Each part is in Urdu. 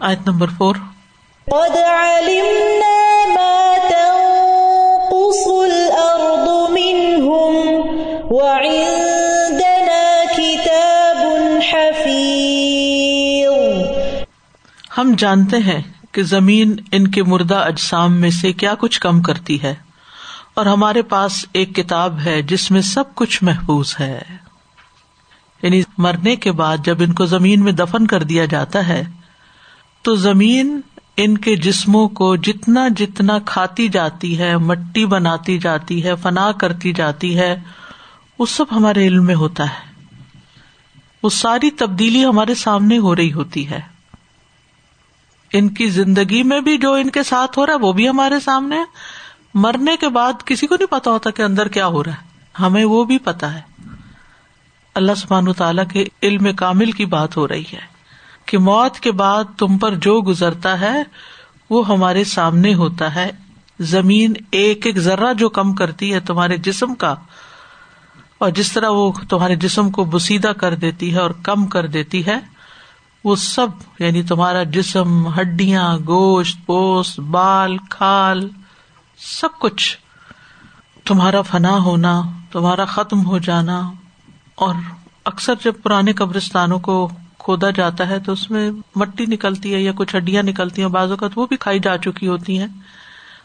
آیت نمبر فور۔ قد علمنا ما تنقص الأرض منهم وعندنا كتاب حفيظ۔ ہم جانتے ہیں کہ زمین ان کے مردہ اجسام میں سے کیا کچھ کم کرتی ہے اور ہمارے پاس ایک کتاب ہے جس میں سب کچھ محفوظ ہے۔ یعنی مرنے کے بعد جب ان کو زمین میں دفن کر دیا جاتا ہے تو زمین ان کے جسموں کو جتنا جتنا کھاتی جاتی ہے، مٹی بناتی جاتی ہے، فنا کرتی جاتی ہے، وہ سب ہمارے علم میں ہوتا ہے۔ وہ ساری تبدیلی ہمارے سامنے ہو رہی ہوتی ہے۔ ان کی زندگی میں بھی جو ان کے ساتھ ہو رہا ہے، وہ بھی ہمارے سامنے۔ ہے مرنے کے بعد کسی کو نہیں پتا ہوتا کہ اندر کیا ہو رہا ہے۔ ہمیں وہ بھی پتا ہے۔ اللہ سبحان تعالیٰ کے علم کامل کی بات ہو رہی ہے۔ کہ موت کے بعد تم پر جو گزرتا ہے، وہ ہمارے سامنے ہوتا ہے۔ زمین ایک ایک ذرا جو کم کرتی ہے تمہارے جسم کا، اور جس طرح وہ تمہارے جسم کو بسیدہ کر دیتی ہے اور کم کر دیتی ہے، وہ سب یعنی تمہارا جسم، ہڈیاں، گوشت پوست بال، کھال، سب کچھ۔ تمہارا فنا ہونا، تمہارا ختم ہو جانا، اور اکثر جب پرانے قبرستانوں کو کھودا جاتا ہے تو اس میں مٹی نکلتی ہے یا کچھ ہڈیاں نکلتی ہیں، بعض اوقات وہ بھی کھائی جا چکی ہوتی ہیں۔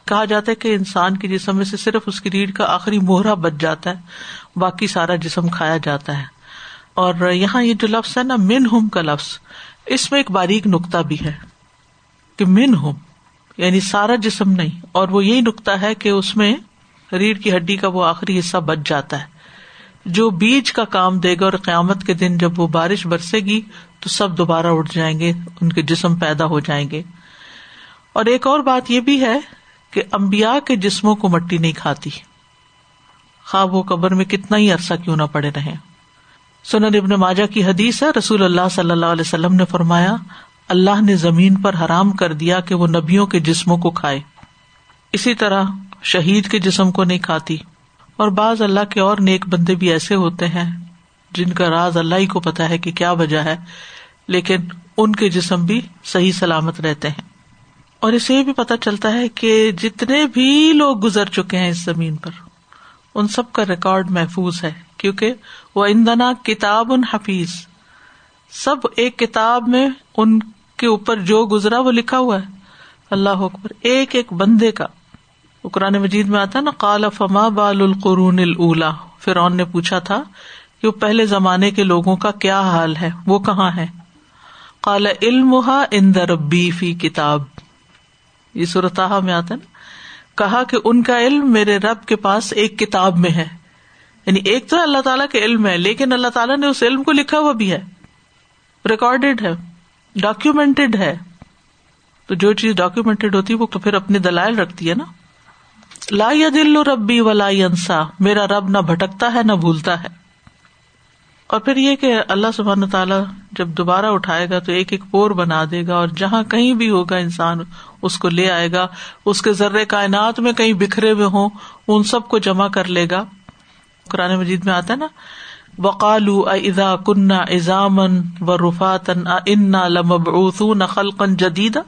کہا جاتا ہے کہ انسان کے جسم میں سے صرف اس کی ریڑھ کا آخری موہرا بچ جاتا ہے، باقی سارا جسم کھایا جاتا ہے۔ اور یہاں یہ جو لفظ ہے نا من ہوم کا لفظ، اس میں ایک باریک نقطہ بھی ہے کہ من ہوم یعنی سارا جسم نہیں، اور وہ یہی نقطہ ہے کہ اس میں ریڑھ کی ہڈی کا وہ آخری حصہ بچ جاتا ہے۔ جو بیج کا کام دے گا اور قیامت کے دن جب وہ بارش برسے گی تو سب دوبارہ اٹھ جائیں گے، ان کے جسم پیدا ہو جائیں گے۔ اور ایک اور بات یہ بھی ہے کہ امبیا کے جسموں کو مٹی نہیں کھاتی۔ خواب وہ قبر میں کتنا ہی عرصہ کیوں نہ پڑے رہے سنن ابن ماجا کی حدیث ہے، رسول اللہ صلی اللہ علیہ وسلم نے فرمایا، اللہ نے زمین پر حرام کر دیا کہ وہ نبیوں کے جسموں کو کھائے۔ اسی طرح شہید کے جسم کو نہیں کھاتی۔ اور بعض اللہ کے اور نیک بندے بھی ایسے ہوتے ہیں جن کا راز اللہ ہی کو پتا ہے کہ کیا وجہ ہے، لیکن ان کے جسم بھی صحیح سلامت رہتے ہیں۔ اور اسے بھی پتا چلتا ہے کہ جتنے بھی لوگ گزر چکے ہیں اس زمین پر، ان سب کا ریکارڈ محفوظ ہے، کیونکہ وہ اندنا کتاب ان حفیظ۔ سب ایک کتاب میں ان کے اوپر جو گزرا وہ لکھا ہوا ہے۔ اللہ اکبر، ایک ایک بندے کا۔ قرآن مجید میں آتا نا کالا فما بال القرون الا فرعون نے پوچھا تھا کہ وہ پہلے زمانے کے لوگوں کا کیا حال ہے، وہ کہاں ہے کالا علم ان ربی فی کتاب۔ یہ صورتحا میں آتا نا۔ کہا کہ ان کا علم میرے رب کے پاس ایک کتاب میں ہے۔ یعنی ایک تو اللہ تعالیٰ کے علم ہے، لیکن اللہ تعالیٰ نے اس علم کو لکھا ہوا بھی ہے۔ ریکارڈیڈ ہے ڈاکومینٹڈ ہے۔ تو جو چیز ڈاکومینٹڈ ہوتی ہے، وہ پھر اپنی دلائل رکھتی ہے نا۔ لا دل ربی ولا انسا میرا رب نہ بھٹکتا ہے، نہ بھولتا ہے۔ اور پھر یہ کہ اللہ سبحان تعالیٰ جب دوبارہ اٹھائے گا تو ایک ایک پور بنا دے گا اور جہاں کہیں بھی ہوگا انسان اس کو لے آئے گا، اس کے ذرے کائنات میں کہیں بکھرے ہوئے ہوں، ان سب کو جمع کر لے گا۔ قرآن مجید میں آتا ہے نا وقالو ادا کنہ ایزامن و رفاتن انا لمبعوثون خلقا جدیدا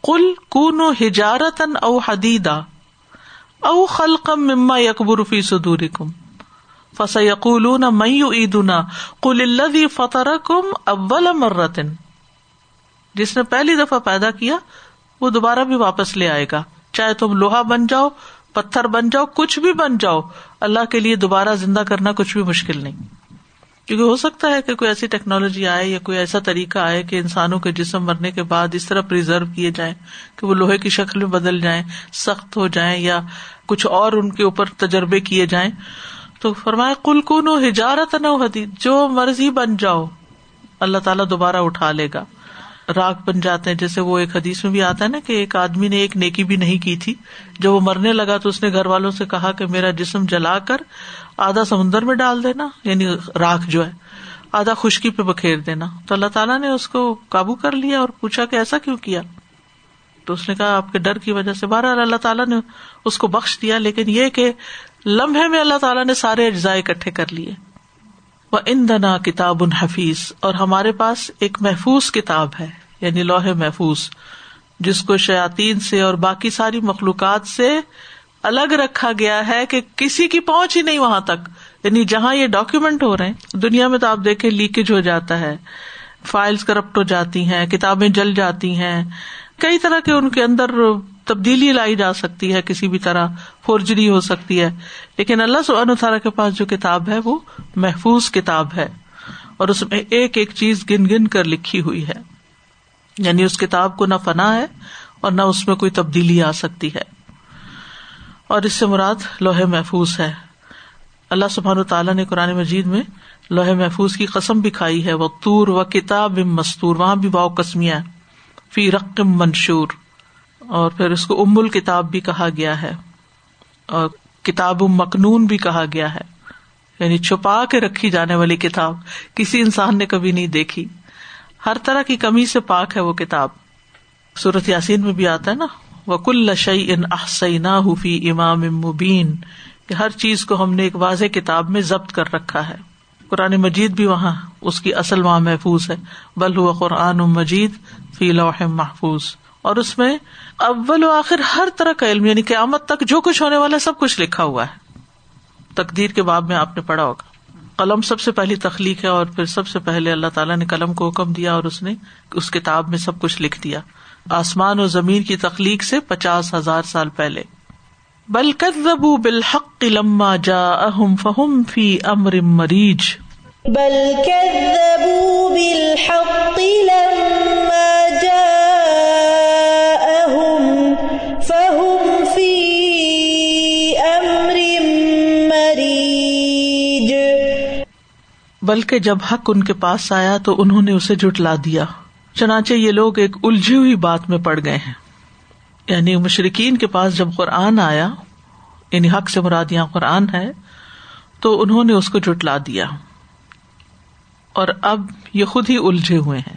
قل کونو ہجارتن او حدیدا او خلقم مما یکبر فی صدورکم فسیقولون من یعیدنا قل الذی فطرکم اول مرتن جس نے پہلی دفعہ پیدا کیا وہ دوبارہ بھی واپس لے آئے گا چاہے تم لوہا بن جاؤ پتھر بن جاؤ کچھ بھی بن جاؤ اللہ کے لیے دوبارہ زندہ کرنا کچھ بھی مشکل نہیں کیونکہ ہو سکتا ہے کہ کوئی ایسی ٹیکنالوجی آئے یا کوئی ایسا طریقہ آئے کہ انسانوں کے جسم مرنے کے بعد اس طرح پرزرو کیے جائیں کہ وہ لوہے کی شکل میں بدل جائیں، سخت ہو جائیں یا کچھ اور ان کے اوپر تجربے کیے جائیں۔ تو فرمائے کل کن و ہجارت نہ حدید، جو مرضی بن جاؤ، اللہ تعالیٰ دوبارہ اٹھا لے گا۔ راک بن جاتے ہیں، جیسے وہ ایک حدیث میں بھی آتا ہے نا کہ ایک آدمی نے ایک نیکی بھی نہیں کی تھی۔ جب وہ مرنے لگا تو اس نے گھر والوں سے کہا کہ میرا جسم جلا کر آدھا سمندر میں ڈال دینا یعنی راکھ جو ہے، آدھا خشکی پہ بکھیر دینا۔ تو اللہ تعالیٰ نے اس کو قابو کر لیا اور پوچھا کہ ایسا کیوں کیا؟ تو اس نے کہا، آپ کے ڈر کی وجہ سے۔ بارہ اللہ تعالیٰ نے اس کو بخش دیا، لیکن یہ کہ لمحے میں اللہ تعالیٰ نے سارے اجزاء اکٹھے کر لیے۔ وہ ان دنا کتاب ان حفیظ۔ اور ہمارے پاس ایک محفوظ کتاب ہے یعنی لوہے محفوظ، جس کو شاطین سے اور باقی ساری مخلوقات سے الگ رکھا گیا ہے کہ کسی کی پہنچ ہی نہیں وہاں تک۔ یعنی جہاں یہ ڈاکیومینٹ ہو رہے ہیں، دنیا میں تو آپ دیکھیں لیکیج ہو جاتا ہے۔ فائلس کرپٹ ہو جاتی ہیں، کتابیں جل جاتی ہیں۔ کئی طرح کے ان کے اندر تبدیلی لائی جا سکتی ہے، کسی بھی طرح فورجری ہو سکتی ہے۔ لیکن اللہ سبحانہ تعالیٰ کے پاس جو کتاب ہے، وہ محفوظ کتاب ہے۔ اور اس میں ایک ایک چیز گن گن کر لکھی ہوئی ہے۔ یعنی اس کتاب کو نہ فنا ہے اور نہ اس میں کوئی تبدیلی آ سکتی ہے۔ اور اس سے مراد لوہے محفوظ ہے۔ اللہ سبحان تعالیٰ نے قرآن مجید میں لوہے محفوظ کی قسم بھی کھائی ہے۔ وہ تور و کتاب مستور وہاں بھی باؤ کسمیا فی رقم منشور۔ اور پھر اس کو ام الکتاب بھی کہا گیا ہے۔ اور کتاب مکنون بھی کہا گیا ہے۔ یعنی چھپا کے رکھی جانے والی کتاب۔ کسی انسان نے کبھی نہیں دیکھی۔ ہر طرح کی کمی سے پاک ہے وہ کتاب۔ صورت یاسین میں بھی آتا ہے نا۔ وہ کل شعی ان احسینا حفی امام مبین کہ ہر چیز کو ہم نے ایک واضح کتاب میں ضبط کر رکھا ہے۔ قرآن مجید بھی وہاں اس کی اصل وہاں محفوظ ہے۔ بل ہوا قرآن مجید فی لوح محفوظ۔ اور اس میں اول و آخر ہر طرح کا علم یعنی قیامت تک جو کچھ ہونے والا سب کچھ لکھا ہوا ہے۔ تقدیر کے باب میں آپ نے پڑھا ہوگا۔ قلم سب سے پہلی تخلیق ہے اور پھر سب سے پہلے اللہ تعالیٰ نے قلم کو حکم دیا اور اس نے اس کتاب میں سب کچھ لکھ دیا۔ آسمان و زمین کی تخلیق سے پچاس ہزار سال پہلے۔ بلکت بالحق لما جا اہم فہم فی امر مریج۔ بلکہ جب حق ان کے پاس آیا تو انہوں نے اسے جٹلا دیا۔ چنانچہ یہ لوگ ایک الجھی ہوئی بات میں پڑ گئے ہیں۔ یعنی مشرقین کے پاس جب قرآن آیا یعنی حق سے مراد یہاں قرآن ہے، تو انہوں نے اس کو جٹلا دیا۔ اور اب یہ خود ہی الجھے ہوئے ہیں۔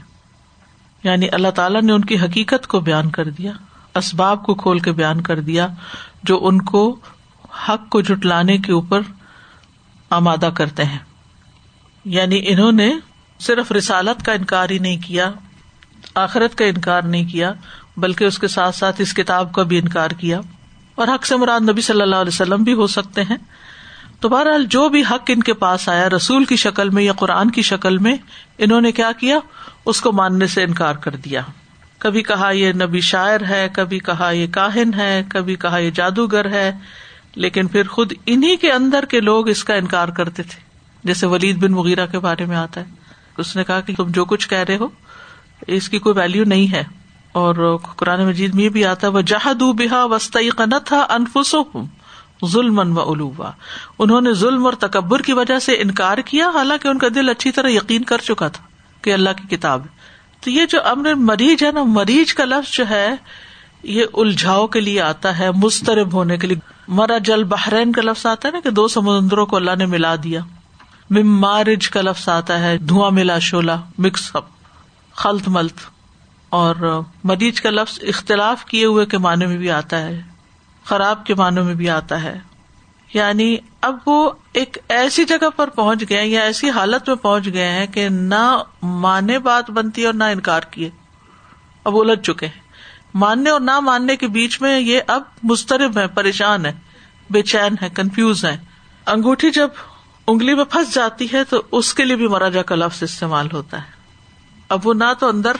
یعنی اللہ تعالیٰ نے ان کی حقیقت کو بیان کر دیا، اسباب کو کھول کے بیان کر دیا، جو ان کو حق کو جٹلانے کے اوپر آمادہ کرتے ہیں۔ یعنی انہوں نے صرف رسالت کا انکار ہی نہیں کیا آخرت کا انکار نہیں کیا، بلکہ اس کے ساتھ ساتھ اس کتاب کا بھی انکار کیا۔ اور حق سے مراد نبی صلی اللہ علیہ وسلم بھی ہو سکتے ہیں۔ تو بہرحال جو بھی حق ان کے پاس آیا، رسول کی شکل میں یا قرآن کی شکل میں، انہوں نے کیا کیا؟ اس کو ماننے سے انکار کر دیا۔ کبھی کہا یہ نبی شاعر ہے، کبھی کہا یہ کاہن ہے، کبھی کہا یہ جادوگر ہے، لیکن پھر خود انہیں کے اندر کے لوگ اس کا انکار کرتے تھے۔ جیسے ولید بن مغیرہ کے بارے میں آتا ہے۔ اس نے کہا کہ تم جو کچھ کہہ رہے ہو اس کی کوئی ویلو نہیں ہے۔ اور قرآن مجید میں بھی آتا ہے وہ جہاد بحا وسطی قنت تھا انفس ظلم و علوا انہوں نے ظلم اور تکبر کی وجہ سے انکار کیا، حالانکہ ان کا دل اچھی طرح یقین کر چکا تھا کہ اللہ کی کتاب تو یہ جو امر مریض ہے نا، مریض کا لفظ جو ہے، یہ الجھاؤ کے لیے آتا ہے مسترب ہونے کے لیے۔ مرا جل بحرین کا لفظ آتا ہے نا کہ دو سمندروں کو اللہ نے ملا دیا۔ مارج کا لفظ آتا ہے، دھواں ملا شولا مکس اپ خلط ملت اور مریض کا لفظ اختلاف کیے ہوئے کے معنی میں بھی آتا ہے، خراب کے معنوں میں بھی آتا ہے۔ یعنی اب وہ ایک ایسی جگہ پر پہنچ گئے یا ایسی حالت میں پہنچ گئے ہیں کہ نہ ماننے بات بنتی اور نہ انکار کیے۔ اب الجھ چکے ہیں۔ ماننے اور نہ ماننے کے بیچ میں یہ اب مسترب ہے پریشان ہے بے چین ہے کنفیوز ہے انگوٹھی جب انگلی میں پھنس جاتی ہے تو اس کے لیے بھی مراجا کا لفظ استعمال ہوتا ہے۔ اب وہ نہ تو اندر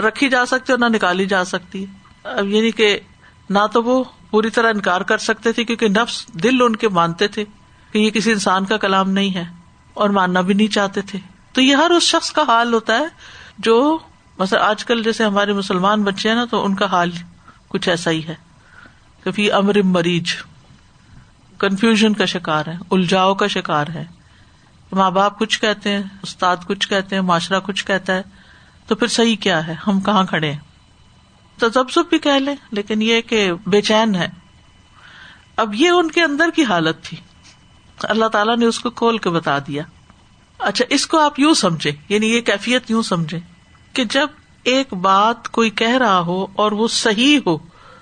رکھی جا سکتی اور نہ نکالی جا سکتی۔ اب یعنی کہ نہ تو وہ پوری طرح انکار کر سکتے تھے کیونکہ نفس دل ان کے مانتے تھے کہ یہ کسی انسان کا کلام نہیں ہے اور ماننا بھی نہیں چاہتے تھے۔ تو یہ ہر اس شخص کا حال ہوتا ہے جو مثلا آج کل جیسے ہمارے مسلمان بچے ہیں نا تو ان کا حال کچھ ایسا ہی ہے کہ امر مریض کنفیوژن کا شکار ہے، الجھاؤ کا شکار ہے۔ ماں باپ کچھ کہتے ہیں، استاد کچھ کہتے ہیں، معاشرہ کچھ کہتا ہے۔ تو پھر صحیح کیا ہے؟ ہم کہاں کھڑے ہیں؟ تو تجزب بھی کہہ لیں، لیکن یہ کہ بے چین ہے۔ اب یہ ان کے اندر کی حالت تھی۔ اللہ تعالیٰ نے اس کو کھول کے بتا دیا۔ اچھا اس کو آپ یوں سمجھے یعنی یہ کیفیت یوں سمجھے کہ جب ایک بات کوئی کہہ رہا ہو اور وہ صحیح ہو،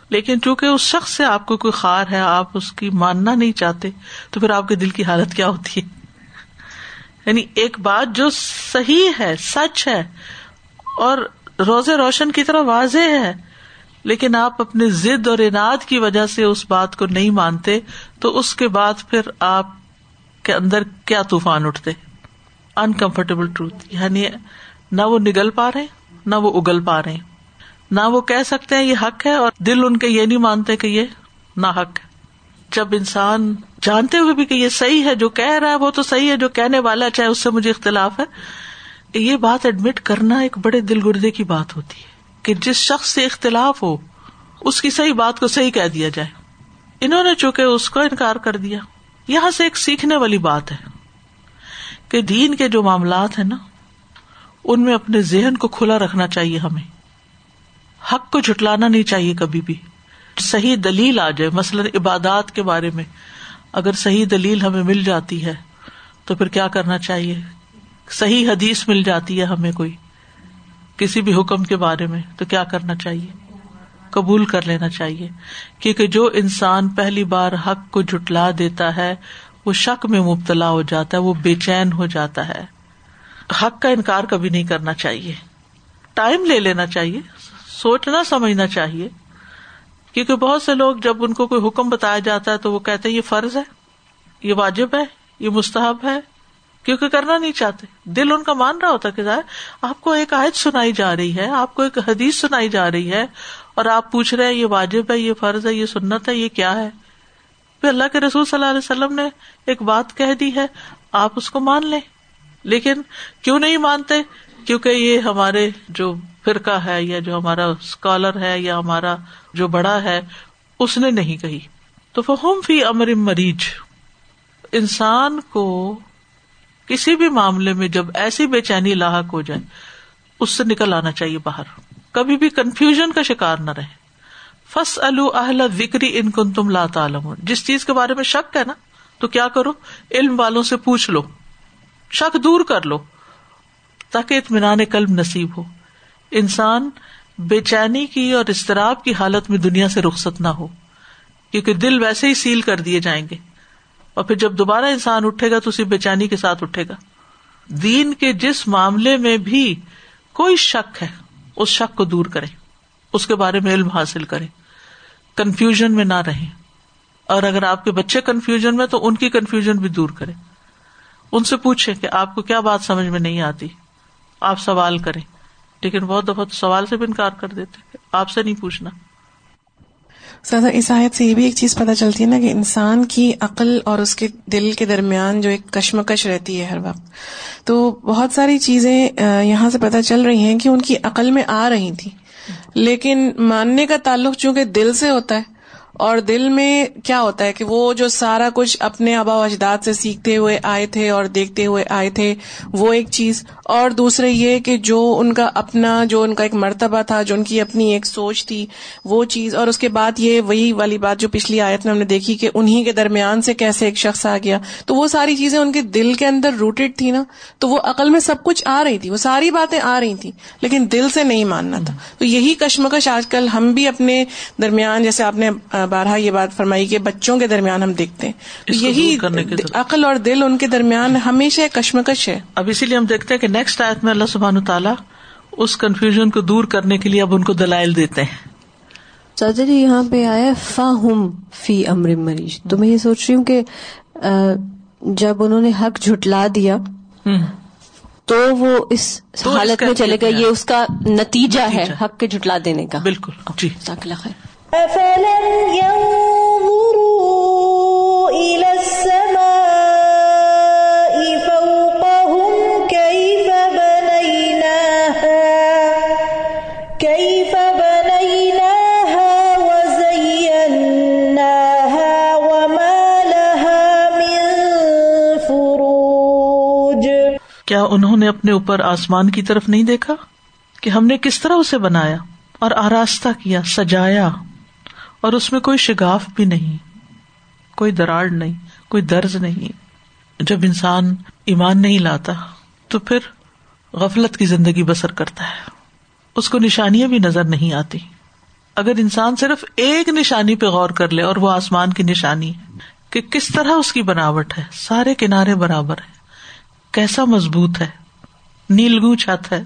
لیکن چونکہ اس شخص سے آپ کو کوئی خار ہے، آپ اس کی ماننا نہیں چاہتے، تو پھر آپ کے دل کی حالت کیا ہوتی ہے؟ یعنی ایک بات جو صحیح ہے، سچ ہے اور روزے روشن کی طرح واضح ہے لیکن آپ اپنے ضد اور انعد کی وجہ سے اس بات کو نہیں مانتے، تو اس کے بعد پھر آپ کے اندر کیا طوفان اٹھتے؟ انکمفرٹیبل ٹروتھ یعنی نہ وہ نگل پا رہے، نہ وہ اگل پا رہے۔ نہ وہ کہہ سکتے ہیں یہ حق ہے اور دل ان کے یہ نہیں مانتے کہ یہ نہ حق ہے۔ جب انسان جانتے ہوئے بھی کہ یہ صحیح ہے جو کہہ رہا ہے، وہ تو صحیح ہے جو کہنے والا چاہے اس سے مجھے اختلاف ہے۔ یہ بات ایڈمٹ کرنا ایک بڑے دل گردے کی بات ہوتی ہے کہ جس شخص سے اختلاف ہو، اس کی صحیح بات کو صحیح کہہ دیا جائے۔ انہوں نے چونکہ اس کو انکار کر دیا، یہاں سے ایک سیکھنے والی بات ہے کہ دین کے جو معاملات ہیں نا، ان میں اپنے ذہن کو کھلا رکھنا چاہیے ہمیں۔ حق کو جٹلانا نہیں چاہیے کبھی بھی۔ صحیح دلیل آ جائے، مثلاً عبادات کے بارے میں۔ اگر صحیح دلیل ہمیں مل جاتی ہے، تو پھر کیا کرنا چاہیے؟ صحیح حدیث مل جاتی ہے ہمیں کوئی کسی بھی حکم کے بارے میں، تو کیا کرنا چاہیے؟ قبول کر لینا چاہیے۔ کیونکہ جو انسان پہلی بار حق کو جٹلا دیتا ہے، وہ شک میں مبتلا ہو جاتا ہے، وہ بے چین ہو جاتا ہے۔ حق کا انکار کبھی نہیں کرنا چاہیے۔ ٹائم لے لینا چاہیے، سوچنا، سمجھنا چاہیے۔ کیونکہ بہت سے لوگ جب ان کو کوئی حکم بتایا جاتا ہے تو وہ کہتے ہیں، یہ فرض ہے، یہ واجب ہے، یہ مستحب ہے کیونکہ کرنا نہیں چاہتے۔ دل ان کا مان رہا ہوتا کہ آپ کو ایک آیت سنائی جا رہی ہے، آپ کو ایک حدیث سنائی جا رہی ہے اور آپ پوچھ رہے یہ واجب ہے، یہ فرض ہے، یہ سنت ہے، یہ کیا ہے؟ پھر اللہ کے رسول صلی اللہ علیہ وسلم نے ایک بات کہہ دی ہے، آپ اس کو مان لیں۔ لیکن کیوں نہیں مانتے؟ کیونکہ یہ ہمارے جو فرقہ ہے یا جو ہمارا اسکالر ہے یا ہمارا جو بڑا ہے، اس نے نہیں کہی۔ تو فہم فی امر مریض انسان کو کسی بھی معاملے میں جب ایسی بے چینی لاحق ہو جائے، اس سے نکل آنا چاہیے باہر۔ کبھی بھی کنفیوژن کا شکار نہ رہے۔ فس اہل وکری ان کن تم لاتا جس چیز کے بارے میں شک ہے نا، تو کیا کرو؟ علم والوں سے پوچھ لو۔ شک دور کر لو۔ تاکہ اطمینان قلب نصیب ہو۔ انسان بے چینی کی اور استراب کی حالت میں دنیا سے رخصت نہ ہو، کیونکہ دل ویسے ہی سیل کر دیے جائیں گے۔ اور پھر جب دوبارہ انسان اٹھے گا تو اسی بے چینی کے ساتھ اٹھے گا۔ دین کے جس معاملے میں بھی کوئی شک ہے، اس شک کو دور کرے اس کے بارے میں علم حاصل کرے کنفیوژن میں نہ رہے اور اگر آپ کے بچے کنفیوژن میں تو ان کی کنفیوژن بھی دور کرے ان سے پوچھے کہ آپ کو کیا بات سمجھ میں نہیں آتی۔ آپ سوال کریں۔ لیکن بہت دفعہ تو سوال سے بھی انکار کر دیتے آپ سے نہیں پوچھنا۔ اس آیت سے یہ بھی ایک چیز پتہ چلتی ہے نا کہ انسان کی عقل اور اس کے دل کے درمیان جو ایک کشمکش رہتی ہے ہر وقت۔ تو بہت ساری چیزیں یہاں سے پتہ چل رہی ہیں کہ ان کی عقل میں آ رہی تھی لیکن ماننے کا تعلق چونکہ دل سے ہوتا ہے اور دل میں کیا ہوتا ہے کہ وہ جو سارا کچھ اپنے آبا و اجداد سے سیکھتے ہوئے آئے تھے اور دیکھتے ہوئے آئے تھے، وہ ایک چیز. اور دوسرے یہ کہ جو ان کا اپنا، جو ان کا ایک مرتبہ تھا، جو ان کی اپنی ایک سوچ تھی، وہ چیز. اور اس کے بعد یہ وہی والی بات جو پچھلی آیت میں ہم نے دیکھی کہ انہیں کے درمیان سے کیسے ایک شخص آ گیا. تو وہ ساری چیزیں ان کے دل کے اندر روٹیڈ تھی نا، تو وہ عقل میں سب کچھ آ رہی تھی. وہ ساری باتیں آ رہی تھی لیکن دل سے نہیں ماننا تھا. تو یہی کشمکش آج کل ہم بھی اپنے درمیان، جیسے آپ نے بارہ یہ بات فرمائی کہ بچوں کے درمیان ہم دیکھتے ہیں۔ یہی عقل اور دل ان کے درمیان ہمیشہ کشمکش ہے۔ اب اسی لیے ہم دیکھتے ہیں کہ نیکسٹ آیت میں اللہ سبحان تعالیٰ اس کنفیوژن کو دور کرنے کے لیے اب ان کو دلائل دیتے ہیں۔ جی یہاں پہ آیا فا ہم فی امر مریض۔ تو میں یہ سوچ رہی ہوں کہ جب انہوں نے حق جھٹلا دیا تو وہ اس حالت میں چلے گا یہ اس کا نتیجہ ہے حق کے جھٹلا دینے کا۔ بالکل۔ جی۔ خیر۔ أفلم ينظروا إلى السماء فوقهم كيف بنيناها كيف بنيناها وزيناها وما لها من فروج کیا انہوں نے اپنے اوپر آسمان کی طرف نہیں دیکھا کہ ہم نے کس طرح اسے بنایا اور آراستہ کیا، سجایا؟ اور اس میں کوئی شگاف بھی نہیں، کوئی دراڑ نہیں، کوئی درز نہیں۔ جب انسان ایمان نہیں لاتا، تو پھر غفلت کی زندگی بسر کرتا ہے۔ اس کو نشانیاں بھی نظر نہیں آتی۔ اگر انسان صرف ایک نشانی پہ غور کر لے اور وہ آسمان کی نشانی ہے کہ کس طرح اس کی بناوٹ ہے، سارے کنارے برابر ہے، کیسا مضبوط ہے، نیلگو چھت ہے۔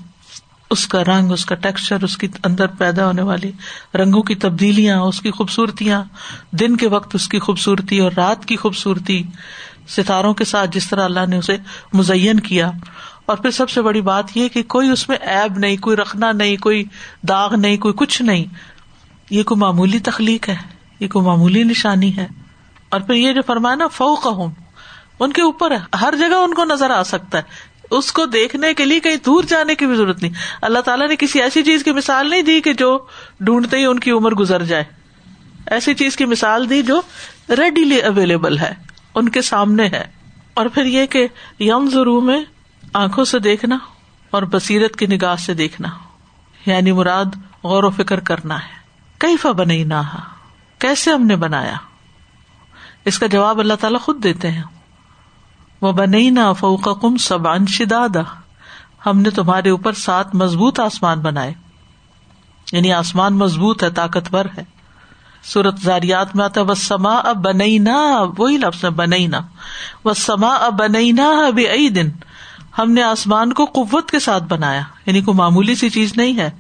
اس کا رنگ، اس کا ٹیکسچر اس کی اندر پیدا ہونے والی رنگوں کی تبدیلیاں، اس کی خوبصورتیاں، دن کے وقت اس کی خوبصورتی اور رات کی خوبصورتی، ستاروں کے ساتھ جس طرح اللہ نے اسے مزین کیا۔ اور پھر سب سے بڑی بات یہ کہ کوئی اس میں ایب نہیں، کوئی رکھنا نہیں، کوئی داغ نہیں، کوئی کچھ نہیں۔ یہ کوئی معمولی تخلیق ہے، یہ کوئی معمولی نشانی ہے۔ اور پھر یہ جو فرمایا نا فو ہوں ان کے اوپر ہے، ہر جگہ ان کو نظر آ سکتا ہے۔ اس کو دیکھنے کے لیے کہیں دور جانے کی بھی ضرورت نہیں۔ اللہ تعالیٰ نے کسی ایسی چیز کی مثال نہیں دی کہ جو ڈھونڈتے ہی ان کی عمر گزر جائے۔ ایسی چیز کی مثال دی جو ریڈیلی اویلیبل ہے، ان کے سامنے ہے۔ اور پھر یہ کہ یم ضرور میں آنکھوں سے دیکھنا اور بصیرت کی نگاہ سے دیکھنا یعنی مراد غور و فکر کرنا ہے۔ کئی فا نہ کیسے ہم نے بنایا؟ اس کا جواب اللہ تعالیٰ خود دیتے ہیں۔ وہ بنئی نہ فوق کم سبان شدادا۔ ہم نے تمہارے اوپر سات مضبوط آسمان بنائے۔ یعنی آسمان مضبوط ہے، طاقتور ہے۔ سورت زاریات میں آتا ہے سما اب بنئی نہ وہی لفظ بنئی نہ وہ سما اب بنئی نہ اب دن ہم نے آسمان کو قوت کے ساتھ بنایا۔ یعنی کوئی معمولی سی چیز نہیں ہے۔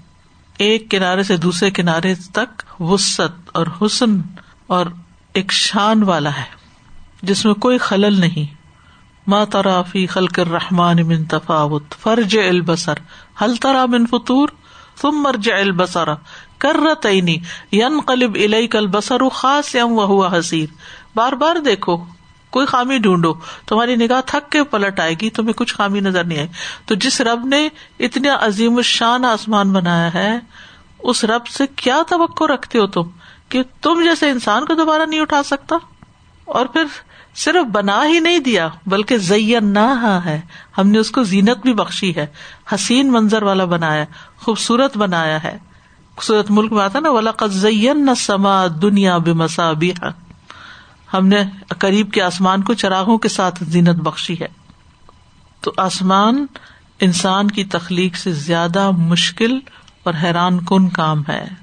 ایک کنارے سے دوسرے کنارے تک وسط اور حسن اور ایک شان والا ہے، جس میں کوئی خلل نہیں۔ ماں ترافی خلق رحمان من تفاوت فرج البسر حل ترا من فطور؟ تم مرج البسر کر رتنی ین قلب الئی کل بسر خاص یم وہ ہوا حسیر بار بار دیکھو، کوئی خامی ڈھونڈو، تمہاری نگاہ تھک کے پلٹ آئے گی، تمہیں کچھ خامی نظر نہیں آئے تو جس رب نے اتنا عظیم الشان آسمان بنایا ہے، اس رب سے کیا توقع رکھتے ہو تم؟ کہ تم جیسے انسان کو دوبارہ نہیں اٹھا سکتا؟ اور پھر صرف بنا ہی نہیں دیا، بلکہ زین نہ ہے۔ ہم نے اس کو زینت بھی بخشی ہے۔ حسین منظر والا بنایا، خوبصورت بنایا ہے۔ خوبصورت ملک میں آتا نا والا قزین نہ سما دنیا بے مسابی ہم نے قریب کے آسمان کو چراغوں کے ساتھ زینت بخشی ہے۔ تو آسمان انسان کی تخلیق سے زیادہ مشکل اور حیران کن کام ہے۔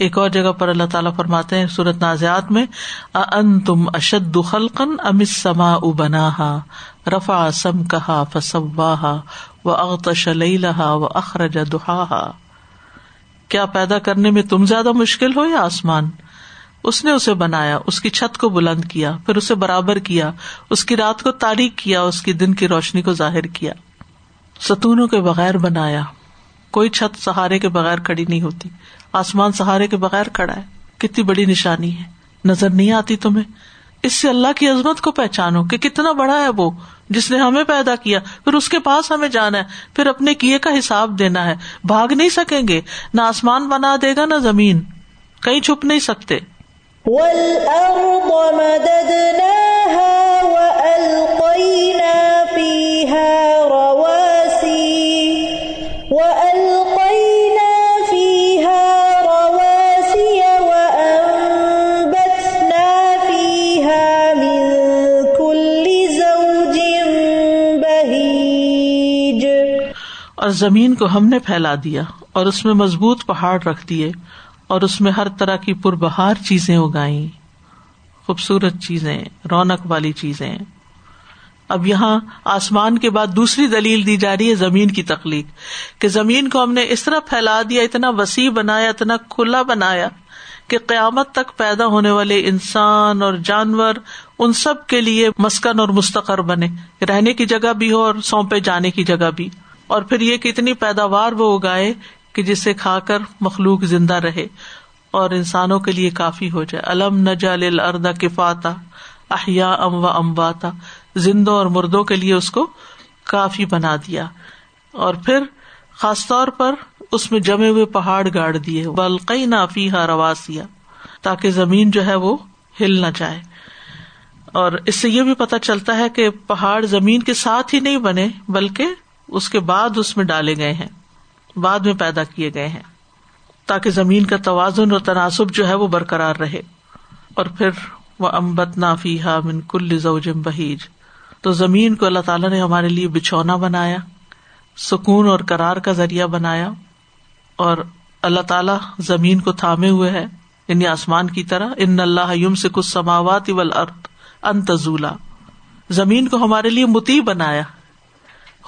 ایک اور جگہ پر اللہ تعالیٰ فرماتے ہیں، سورت نازیات میں ان تم اشد خلقن ام سما بنا رفا سم کہا فسواہا و اغتش لیلہا و اخرج دہا کیا پیدا کرنے میں تم زیادہ مشکل ہو یا آسمان؟ اس نے اسے بنایا، اس کی چھت کو بلند کیا، پھر اسے برابر کیا، اس کی رات کو تاریخ کیا، اس کی دن کی روشنی کو ظاہر کیا۔ ستونوں کے بغیر بنایا۔ کوئی چھت سہارے کے بغیر کھڑی نہیں ہوتی۔ آسمان سہارے کے بغیر کھڑا ہے۔ کتنی بڑی نشانی ہے۔ نظر نہیں آتی تمہیں۔ اس سے اللہ کی عظمت کو پہچانو کہ کتنا بڑا ہے وہ، جس نے ہمیں پیدا کیا۔ پھر اس کے پاس ہمیں جانا ہے۔ پھر اپنے کیے کا حساب دینا ہے۔ بھاگ نہیں سکیں گے۔ نہ آسمان بنا دے گا، نہ زمین۔ کہیں چھپ نہیں سکتے۔ اور زمین کو ہم نے پھیلا دیا اور اس میں مضبوط پہاڑ رکھ دیے اور اس میں ہر طرح کی پر بہار چیزیں اگائی خوبصورت چیزیں، رونق والی چیزیں۔ اب یہاں آسمان کے بعد دوسری دلیل دی جا رہی ہے زمین کی تخلیق، کہ زمین کو ہم نے اس طرح پھیلا دیا، اتنا وسیع بنایا، اتنا کھلا بنایا، کہ قیامت تک پیدا ہونے والے انسان اور جانور ان سب کے لیے مسکن اور مستقر بنے، رہنے کی جگہ بھی ہو اور سونپے جانے کی جگہ بھی۔ اور پھر یہ اتنی پیداوار وہ اگائے کہ جسے کھا کر مخلوق زندہ رہے اور انسانوں کے لیے کافی ہو جائے۔ الم نجا اردا کفاتا احیا ام و امباتا زندوں اور مردوں کے لیے اس کو کافی بنا دیا۔ اور پھر خاص طور پر اس میں جمے ہوئے پہاڑ گاڑ دیے۔ بلقئی نافی ہا رواسیا تاکہ زمین جو ہے وہ ہل نہ جائے۔ اور اس سے یہ بھی پتا چلتا ہے کہ پہاڑ زمین کے ساتھ ہی نہیں بنے، بلکہ اس کے بعد اس میں ڈالے گئے ہیں، بعد میں پیدا کیے گئے ہیں، تاکہ زمین کا توازن اور تناسب جو ہے وہ برقرار رہے۔ اور پھر وہ امبت نافی ہا من کل زوجم بہیج تو زمین کو اللہ تعالیٰ نے ہمارے لیے بچھونا بنایا، سکون اور کرار کا ذریعہ بنایا۔ اور اللہ تعالیٰ زمین کو تھامے ہوئے ہے یعنی آسمان کی طرح۔ ان اللہ یم سے کچھ سماوات ول ارت انتظولا زمین کو ہمارے لیے متی بنایا۔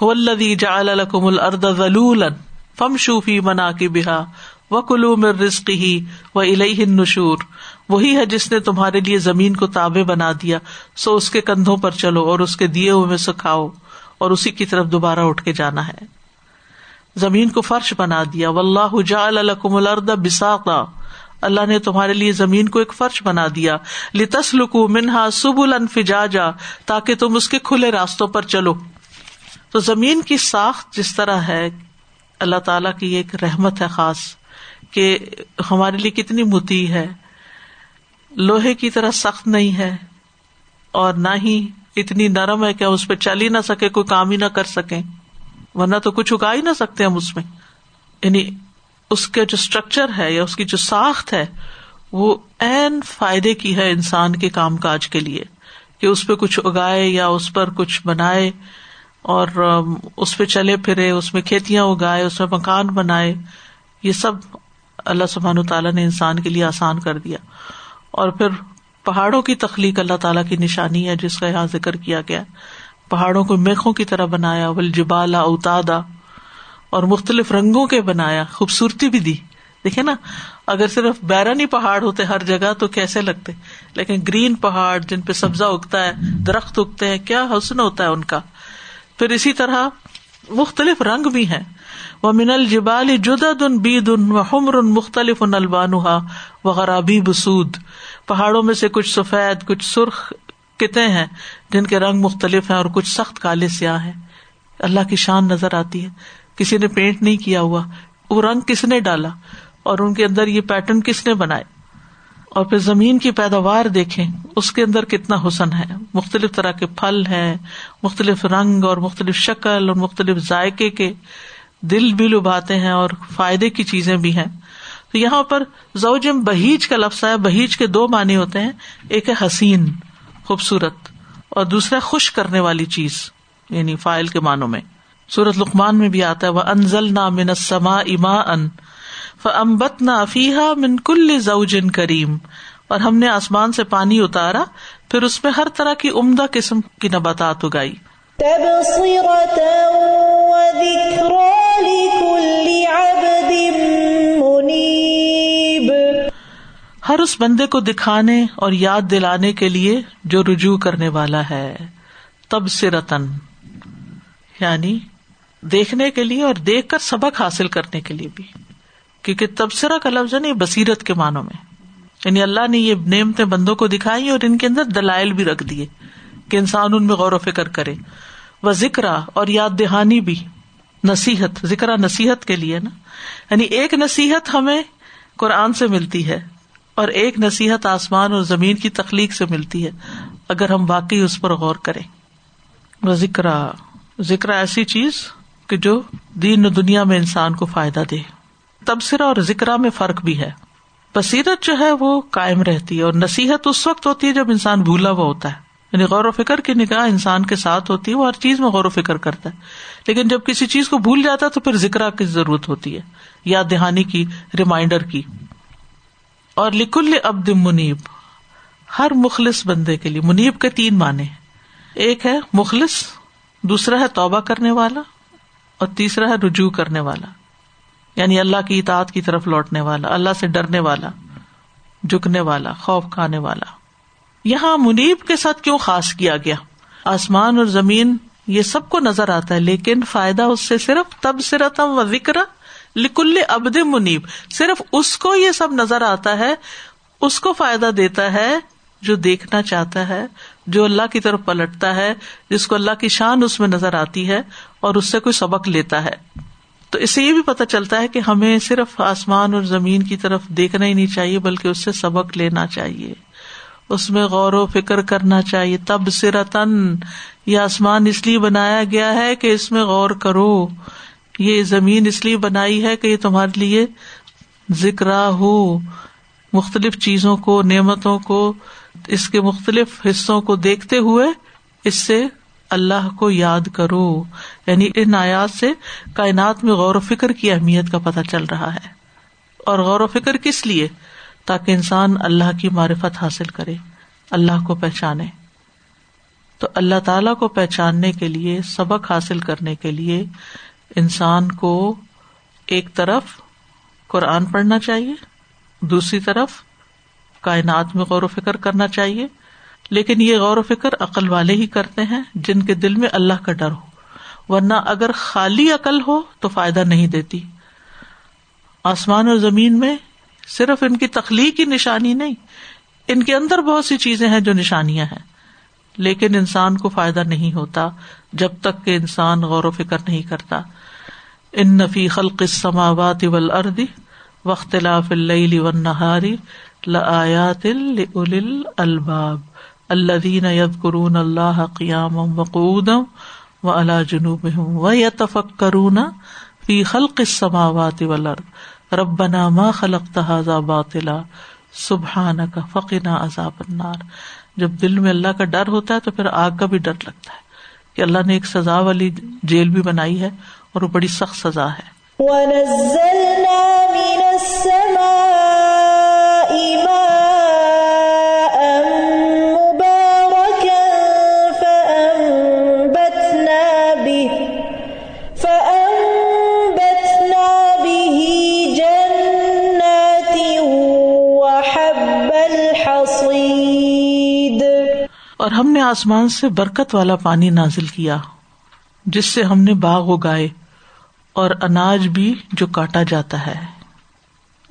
الدی جا الکم الرد ذلول فم شوفی منا کی بہا و کلو مر ہی و الہ نشور وہی ہے جس نے تمہارے لیے زمین کو تابے بنا دیا، سو اس کے کندھوں پر چلو اور اس کے دیے ہوئے میں سکھاؤ اور اسی کی طرف دوبارہ اٹھ کے جانا ہے۔ زمین کو فرش بنا دیا۔ و اللہ جال الکم الرد بساقا اللہ نے تمہارے لیے زمین کو ایک فرش بنا دیا۔ لتسلکو منہا سب الفجاجا تاکہ تم اس کے کھلے راستوں پر چلو۔ تو زمین کی ساخت جس طرح ہے، اللہ تعالی کی ایک رحمت ہے خاص، کہ ہمارے لیے کتنی متی ہے۔ لوہے کی طرح سخت نہیں ہے، اور نہ ہی اتنی نرم ہے کہ اس پہ چل ہی نہ سکے، کوئی کام ہی نہ کر سکے۔ ورنہ تو کچھ اگا ہی نہ سکتے ہم اس میں۔ یعنی اس کے جو اسٹرکچر ہے یا اس کی جو ساخت ہے، وہ این فائدے کی ہے انسان کے کام کاج کے لیے، کہ اس پہ کچھ اگائے یا اس پر کچھ بنائے۔ اور اس پہ چلے پھرے، اس میں کھیتیاں اگائے، اس میں مکان بنائے، یہ سب اللہ سبحان تعالیٰ نے انسان کے لیے آسان کر دیا۔ اور پھر پہاڑوں کی تخلیق اللہ تعالیٰ کی نشانی ہے، جس کا یہاں ذکر کیا گیا۔ پہاڑوں کو میخوں کی طرح بنایا ول جبالا اتادا اور مختلف رنگوں کے بنایا، خوبصورتی بھی دی۔ دیکھے نا، اگر صرف بیرنی پہاڑ ہوتے ہر جگہ تو کیسے لگتے؟ لیکن گرین پہاڑ جن پہ سبزہ اگتا ہے، درخت اگتے ہیں، کیا حسن ہوتا ہے ان کا؟ پھر اسی طرح مختلف رنگ بھی ہیں۔ وہ من الجبال جدد ان بید ان و حمر ان مختلف ان البانہ وغیرہ بسود پہاڑوں میں سے کچھ سفید، کچھ سرخ کتے ہیں جن کے رنگ مختلف ہیں اور کچھ سخت کالے سیاہ ہیں۔ اللہ کی شان نظر آتی ہے۔ کسی نے پینٹ نہیں کیا ہوا۔ وہ رنگ کس نے ڈالا؟ اور ان کے اندر یہ پیٹرن کس نے بنائے؟ اور پھر زمین کی پیداوار دیکھیں، اس کے اندر کتنا حسن ہے۔ مختلف طرح کے پھل ہیں، مختلف رنگ اور مختلف شکل اور مختلف ذائقے کے دل بھی لبھاتے ہیں اور فائدے کی چیزیں بھی ہیں۔ تو یہاں پر زوجم بہیج کا لفظ ہے، بہیج کے دو معنی ہوتے ہیں۔ ایک ہے حسین، خوبصورت، اور دوسرا خوش کرنے والی چیز یعنی فائل کے معنوں میں۔ سورت لکمان میں بھی آتا ہے وہ انزل نہ منسما اما ان امبت نہ افیحا من کل زوجن کریم اور ہم نے آسمان سے پانی اتارا پھر اس میں ہر طرح کی عمدہ قسم کی نباتات اگائی۔ ہر اس بندے کو دکھانے اور یاد دلانے کے لیے جو رجوع کرنے والا ہے۔ تب سے رتن یعنی دیکھنے کے لیے اور دیکھ کر سبق حاصل کرنے کے لیے بھی۔ کیونکہ تبصرہ کا لفظ ہے نا بصیرت کے معنوں میں۔ یعنی اللہ نے یہ نعمتیں بندوں کو دکھائی اور ان کے اندر دلائل بھی رکھ دیے کہ انسان ان میں غور و فکر کرے۔ وہ ذکر اور یاد دہانی بھی، نصیحت ذکر نصیحت کے لیے نا۔ یعنی ایک نصیحت ہمیں قرآن سے ملتی ہے اور ایک نصیحت آسمان اور زمین کی تخلیق سے ملتی ہے، اگر ہم واقعی اس پر غور کریں۔ وہ ذکر ذکر ایسی چیز کہ جو دین و دنیا میں انسان کو فائدہ دے۔ تبصرہ اور ذکر میں فرق بھی ہے۔ بصیرت جو ہے وہ قائم رہتی ہے اور نصیحت اس وقت ہوتی ہے جب انسان بھولا ہوا ہوتا ہے۔ یعنی غور و فکر کی نگاہ انسان کے ساتھ ہوتی ہے، وہ ہر چیز میں غور و فکر کرتا ہے۔ لیکن جب کسی چیز کو بھول جاتا ہے تو پھر ذکر کی ضرورت ہوتی ہے، یاد دہانی کی، ریمائنڈر کی۔ اور لکل ابد منیب، ہر مخلص بندے کے لیے، منیب کے تین معنی ایک ہے مخلص، دوسرا ہے توبہ کرنے والا، اور تیسرا ہے رجوع کرنے والا۔ یعنی اللہ کی اطاعت کی طرف لوٹنے والا، اللہ سے ڈرنے والا، جھکنے والا، خوف کھانے والا۔ یہاں منیب کے ساتھ کیوں خاص کیا گیا؟ آسمان اور زمین، یہ سب کو نظر آتا ہے، لیکن فائدہ اس سے صرف تب سرتم و ذکر لکل ابد منیب۔ صرف اس کو یہ سب نظر آتا ہے، اس کو فائدہ دیتا ہے جو دیکھنا چاہتا ہے، جو اللہ کی طرف پلٹتا ہے، جس کو اللہ کی شان اس میں نظر آتی ہے اور اس سے کوئی سبق لیتا ہے۔ تو اس سے یہ بھی پتا چلتا ہے کہ ہمیں صرف آسمان اور زمین کی طرف دیکھنا ہی نہیں چاہیے، بلکہ اس سے سبق لینا چاہیے۔ اس میں غور و فکر کرنا چاہیے۔ تب سرتن یہ آسمان اس لیے بنایا گیا ہے کہ اس میں غور کرو۔ یہ زمین اس لیے بنائی ہے کہ یہ تمہارے لیے ذکر ہو۔ مختلف چیزوں کو، نعمتوں کو، اس کے مختلف حصوں کو دیکھتے ہوئے اس سے اللہ کو یاد کرو۔ یعنی ان آیات سے کائنات میں غور و فکر کی اہمیت کا پتہ چل رہا ہے۔ اور غور و فکر کس لیے؟ تاکہ انسان اللہ کی معرفت حاصل کرے، اللہ کو پہچانے۔ تو اللہ تعالی کو پہچاننے کے لیے، سبق حاصل کرنے کے لیے انسان کو ایک طرف قرآن پڑھنا چاہیے، دوسری طرف کائنات میں غور و فکر کرنا چاہیے۔ لیکن یہ غور و فکر عقل والے ہی کرتے ہیں جن کے دل میں اللہ کا ڈر ہو، ورنہ اگر خالی عقل ہو تو فائدہ نہیں دیتی۔ آسمان اور زمین میں صرف ان کی تخلیق کی نشانی نہیں، ان کے اندر بہت سی چیزیں ہیں جو نشانیاں ہیں۔ لیکن انسان کو فائدہ نہیں ہوتا جب تک کہ انسان غور و فکر نہیں کرتا۔ ان نفی خلق السماوات والارض واختلاف اللیل والنہاری لآیات لأولی الالباب الذین یذکرون اللہ قیام وقودم و قیاما وقعودا وعلا جنوبهم ویتفکرون فی خلق السماوات والارض ربنا ما خلقت هذا باطلا سبحانک فقنا عذاب النار. جب دل میں اللہ کا ڈر ہوتا ہے تو پھر آگ کا بھی ڈر لگتا ہے کہ اللہ نے ایک سزا والی جیل بھی بنائی ہے اور وہ بڑی سخت سزا ہے۔ ونزلنا من اور ہم نے آسمان سے برکت والا پانی نازل کیا، جس سے ہم نے باغ اگائے اور اناج بھی جو کاٹا جاتا ہے۔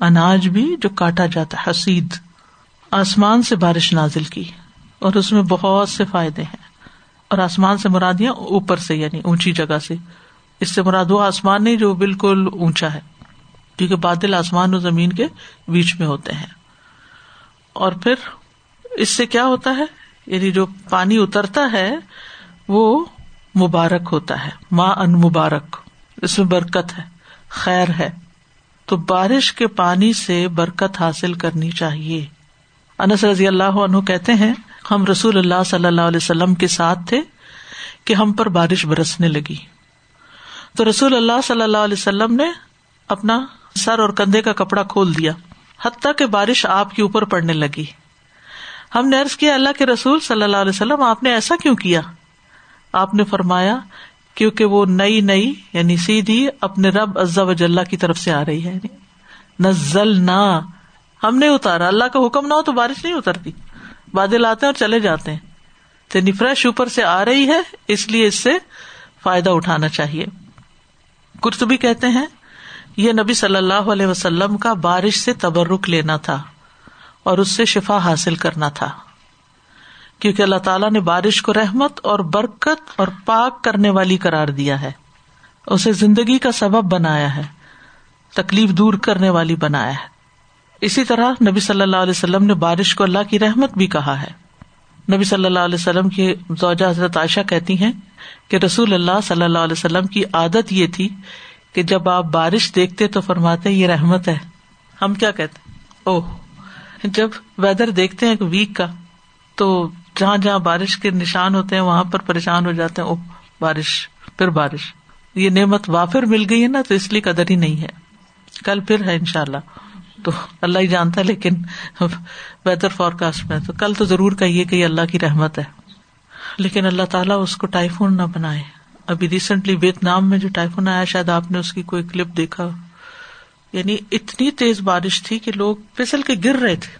اناج بھی جو کاٹا جاتا ہے، حسید۔ آسمان سے بارش نازل کی اور اس میں بہت سے فائدے ہیں۔ اور آسمان سے مرادیاں اوپر سے یعنی اونچی جگہ سے۔ اس سے مراد وہ آسمان نہیں جو بالکل اونچا ہے، کیونکہ بادل آسمان اور زمین کے بیچ میں ہوتے ہیں۔ اور پھر اس سے کیا ہوتا ہے؟ یعنی جو پانی اترتا ہے، وہ مبارک ہوتا ہے۔ ماں ان مبارک، اس میں برکت ہے، خیر ہے۔ تو بارش کے پانی سے برکت حاصل کرنی چاہیے۔ انس رضی اللہ عنہ کہتے ہیں، ہم رسول اللہ صلی اللہ علیہ وسلم کے ساتھ تھے کہ ہم پر بارش برسنے لگی۔ تو رسول اللہ صلی اللہ علیہ وسلم نے اپنا سر اور کندھے کا کپڑا کھول دیا۔ حتیٰ کہ بارش آپ کے اوپر پڑنے لگی۔ ہم نے ارض کیا، اللہ کے رسول صلی اللہ علیہ وسلم، آپ نے ایسا کیوں کیا؟ آپ نے فرمایا، کیونکہ وہ نئی نئی یعنی سیدھی اپنے رب عزا وجاللہ کی طرف سے آ رہی ہے۔ یعنی نزل نہ ہم نے اتارا۔ اللہ کا حکم نہ ہو تو بارش نہیں اترتی۔ بادل آتے ہیں اور چلے جاتے ہیں۔ یعنی فریش اوپر سے آ رہی ہے، اس لیے اس سے فائدہ اٹھانا چاہیے۔ کرتبی کہتے ہیں، یہ نبی صلی اللہ علیہ وسلم کا بارش سے تبرک لینا تھا۔ اور اس سے شفا حاصل کرنا تھا۔ کیونکہ اللہ تعالیٰ نے بارش کو رحمت اور برکت اور پاک کرنے والی قرار دیا ہے۔ اسے زندگی کا سبب بنایا ہے۔ تکلیف دور کرنے والی بنایا ہے۔ اسی طرح نبی صلی اللہ علیہ وسلم نے بارش کو اللہ کی رحمت بھی کہا ہے۔ نبی صلی اللہ علیہ وسلم کی زوجہ حضرت عائشہ کہتی ہیں کہ رسول اللہ صلی اللہ علیہ وسلم کی عادت یہ تھی کہ جب آپ بارش دیکھتے تو فرماتے یہ رحمت ہے۔ ہم کیا کہتے او جب ویدر دیکھتے ہیں ویک کا، تو جہاں جہاں بارش کے نشان ہوتے ہیں، وہاں پر پریشان ہو جاتے ہیں او بارش، پھر بارش۔ یہ نعمت وافر مل گئی ہے نا، تو اس لیے قدر ہی نہیں ہے۔ کل پھر ہے ان شاء اللہ تو اللہ ہی جانتا ہے، لیکن ویدر فور کاسٹ میں تو کل تو ضرور کہیے کہ یہ اللہ کی رحمت ہے۔ لیکن اللہ تعالیٰ اس کو ٹائیفون نہ بنائے۔ ابھی ریسنٹلی ویتنام میں جو ٹائیفون آیا، شاید آپ نے اس کی کوئی کلپ دیکھا۔ یعنی اتنی تیز بارش تھی کہ لوگ پھسل کے گر رہے تھے،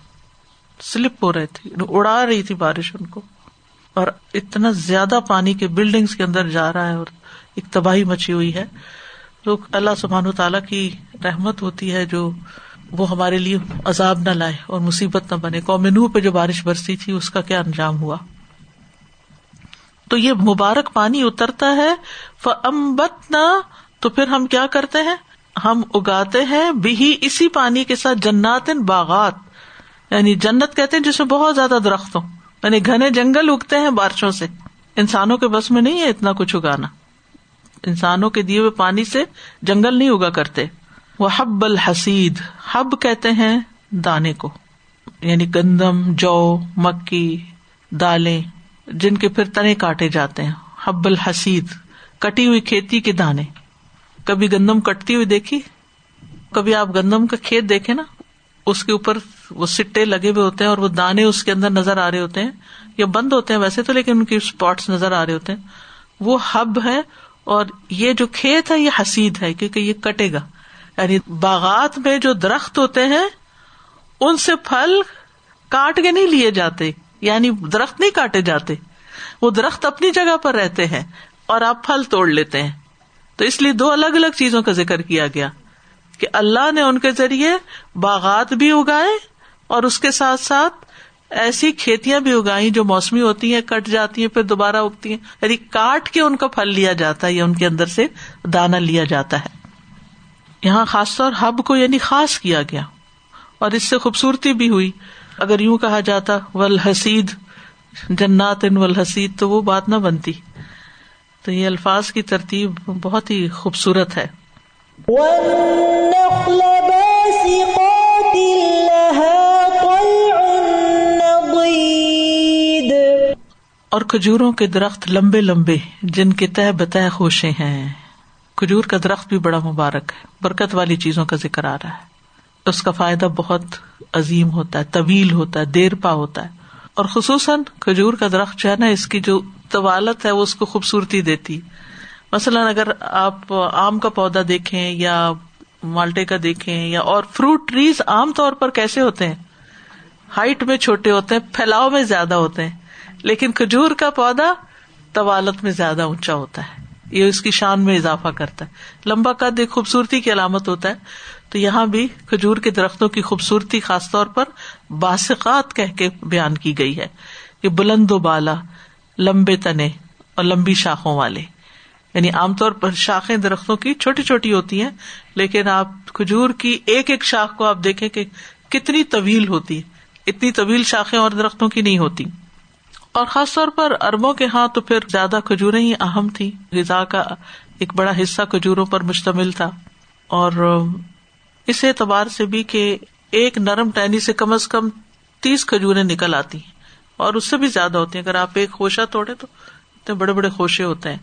سلپ ہو رہے تھے یعنی اڑا رہی تھی بارش ان کو۔ اور اتنا زیادہ پانی کے بلڈنگس کے اندر جا رہا ہے اور ایک تباہی مچی ہوئی ہے۔ تو اللہ سبحان و تعالیٰ کی رحمت ہوتی ہے جو وہ ہمارے لیے عذاب نہ لائے اور مصیبت نہ بنے۔ قوم نوح پہ جو بارش برسی تھی، اس کا کیا انجام ہوا؟ تو یہ مبارک پانی اترتا ہے فمبت نہ تو پھر ہم کیا کرتے ہیں؟ ہم اگاتے ہیں بھی اسی پانی کے ساتھ جنات باغات یعنی جنت کہتے ہیں جس میں بہت زیادہ درخت ہو یعنی گھنے جنگل اگتے ہیں بارشوں سے۔ انسانوں کے بس میں نہیں ہے اتنا کچھ اگانا۔ انسانوں کے دیے ہوئے پانی سے جنگل نہیں اگا کرتے۔ وہ حب الحسید حب کہتے ہیں دانے کو۔ یعنی گندم، جو، مکی، دالیں، جن کے پھر تنے کاٹے جاتے ہیں۔ حب الحسید، کٹی ہوئی کھیتی کے دانے۔ کبھی گندم کٹتی ہوئی دیکھی کبھی آپ گندم کا کھیت دیکھے نا اس کے اوپر وہ سٹے لگے ہوئے ہوتے ہیں اور وہ دانے اس کے اندر نظر آ رہے ہوتے ہیں یا بند ہوتے ہیں ویسے تو لیکن ان کی اسپاٹس نظر آ رہے ہوتے ہیں وہ ہب ہے اور یہ جو کھیت ہے یہ حسید ہے کیونکہ یہ کٹے گا یعنی باغات میں جو درخت ہوتے ہیں ان سے پھل کاٹ کے نہیں لیے جاتے یعنی درخت نہیں کاٹے جاتے وہ درخت اپنی جگہ پر رہتے ہیں اور آپ پھل توڑ لیتے ہیں تو اس لیے دو الگ الگ چیزوں کا ذکر کیا گیا کہ اللہ نے ان کے ذریعے باغات بھی اگائے اور اس کے ساتھ ساتھ ایسی کھیتیاں بھی اگائی جو موسمی ہوتی ہیں، کٹ جاتی ہیں، پھر دوبارہ اگتی ہیں۔ یعنی کاٹ کے ان کا پھل لیا جاتا ہے یا ان کے اندر سے دانا لیا جاتا ہے۔ یہاں خاص طور ہب کو یعنی خاص کیا گیا اور اس سے خوبصورتی بھی ہوئی۔ اگر یوں کہا جاتا ول حسید جنات ان ول حسید تو وہ بات نہ بنتی۔ تو یہ الفاظ کی ترتیب بہت ہی خوبصورت ہے۔ اور کھجوروں کے درخت لمبے لمبے جن کے تہ بتہ خوشے ہیں۔ کھجور کا درخت بھی بڑا مبارک ہے برکت والی چیزوں کا ذکر آ رہا ہے۔ اس کا فائدہ بہت عظیم ہوتا ہے طویل ہوتا ہے دیر پا ہوتا ہے۔ اور خصوصاً کھجور کا درخت جو ہے نا اس کی جو طوالت ہے، وہ اس کو خوبصورتی دیتی۔ مثلاً اگر آپ آم کا پودا دیکھیں یا مالٹے کا دیکھیں یا اور فروٹ ٹریز عام طور پر کیسے ہوتے ہیں؟ ہائٹ میں چھوٹے ہوتے ہیں، پھیلاؤ میں زیادہ ہوتے ہیں، لیکن کھجور کا پودا طوالت میں زیادہ اونچا ہوتا ہے۔ یہ اس کی شان میں اضافہ کرتا ہے۔ لمبا قد ایک خوبصورتی کی علامت ہوتا ہے۔ تو یہاں بھی کھجور کے درختوں کی خوبصورتی خاص طور پر باسقات کہہ کے بیان کی گئی ہے۔ کہ بلند و بالا لمبے تنے اور لمبی شاخوں والے۔ یعنی عام طور پر شاخیں درختوں کی چھوٹی چھوٹی ہوتی ہیں، لیکن آپ کھجور کی ایک ایک شاخ کو آپ دیکھیں کہ کتنی طویل ہوتی ہے۔ اتنی طویل شاخیں اور درختوں کی نہیں ہوتی۔ اور خاص طور پر اربوں کے ہاں تو پھر زیادہ کھجوریں ہی اہم تھی غذا کا ایک بڑا حصہ کھجوروں پر مشتمل تھا۔ اور اس اعتبار سے بھی کہ ایک نرم ٹہنی سے کم از کم تیس کھجوریں نکل آتی۔ ہیں اور اس سے بھی زیادہ ہوتی ہیں۔ اگر آپ ایک خوشہ توڑے تو اتنے بڑے بڑے خوشے ہوتے ہیں۔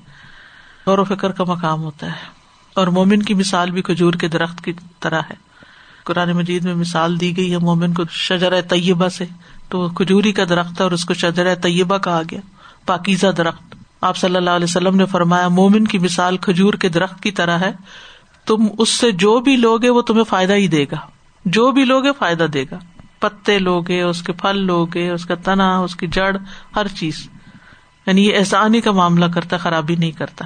غور و فکر کا مقام ہوتا ہے۔ اور مومن کی مثال بھی کھجور کے درخت کی طرح ہے۔ قرآن مجید میں مثال دی گئی ہے مومن کو شجر طیبہ سے۔ تو کھجوری کا درخت ہے اور اس کو شجر طیبہ کہا گیا۔ پاکیزہ درخت۔ آپ صلی اللہ علیہ وسلم نے فرمایا، مومن کی مثال کھجور کے درخت کی طرح ہے۔ تم اس سے جو بھی لوگے وہ تمہیں فائدہ ہی دے گا۔ جو بھی لوگے فائدہ دے گا۔ پتے لوگے، اس کے پھل لوگے، اس کا تنا، اس کی جڑ، ہر چیز۔ یعنی یہ احسانی کا معاملہ کرتا، خرابی نہیں کرتا۔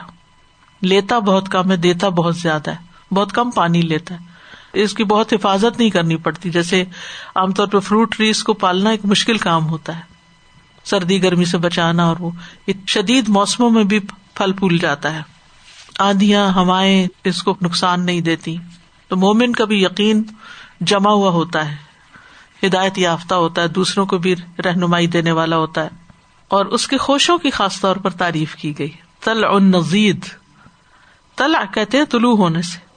لیتا بہت کم ہے، دیتا بہت زیادہ ہے۔ بہت کم پانی لیتا ہے۔ اس کی بہت حفاظت نہیں کرنی پڑتی۔ جیسے عام طور پہ فروٹ ٹریز کو پالنا ایک مشکل کام ہوتا ہے۔ سردی، گرمی سے بچانا اور وہ شدید موسموں میں بھی پھل پھول جاتا ہے۔ آندیاں، ہوائیں اس کو نقصان نہیں دیتی۔ تو مومن کا بھی یقین جمع ہوا ہوتا ہے۔ ہدایت یافتہ ہوتا ہے، دوسروں کو بھی رہنمائی دینے والا ہوتا ہے۔ اور اس کے خوشوں کی خاص طور پر تعریف کی گئی۔ تل نزید تل کہتے ہیں طلوع ہونے سے۔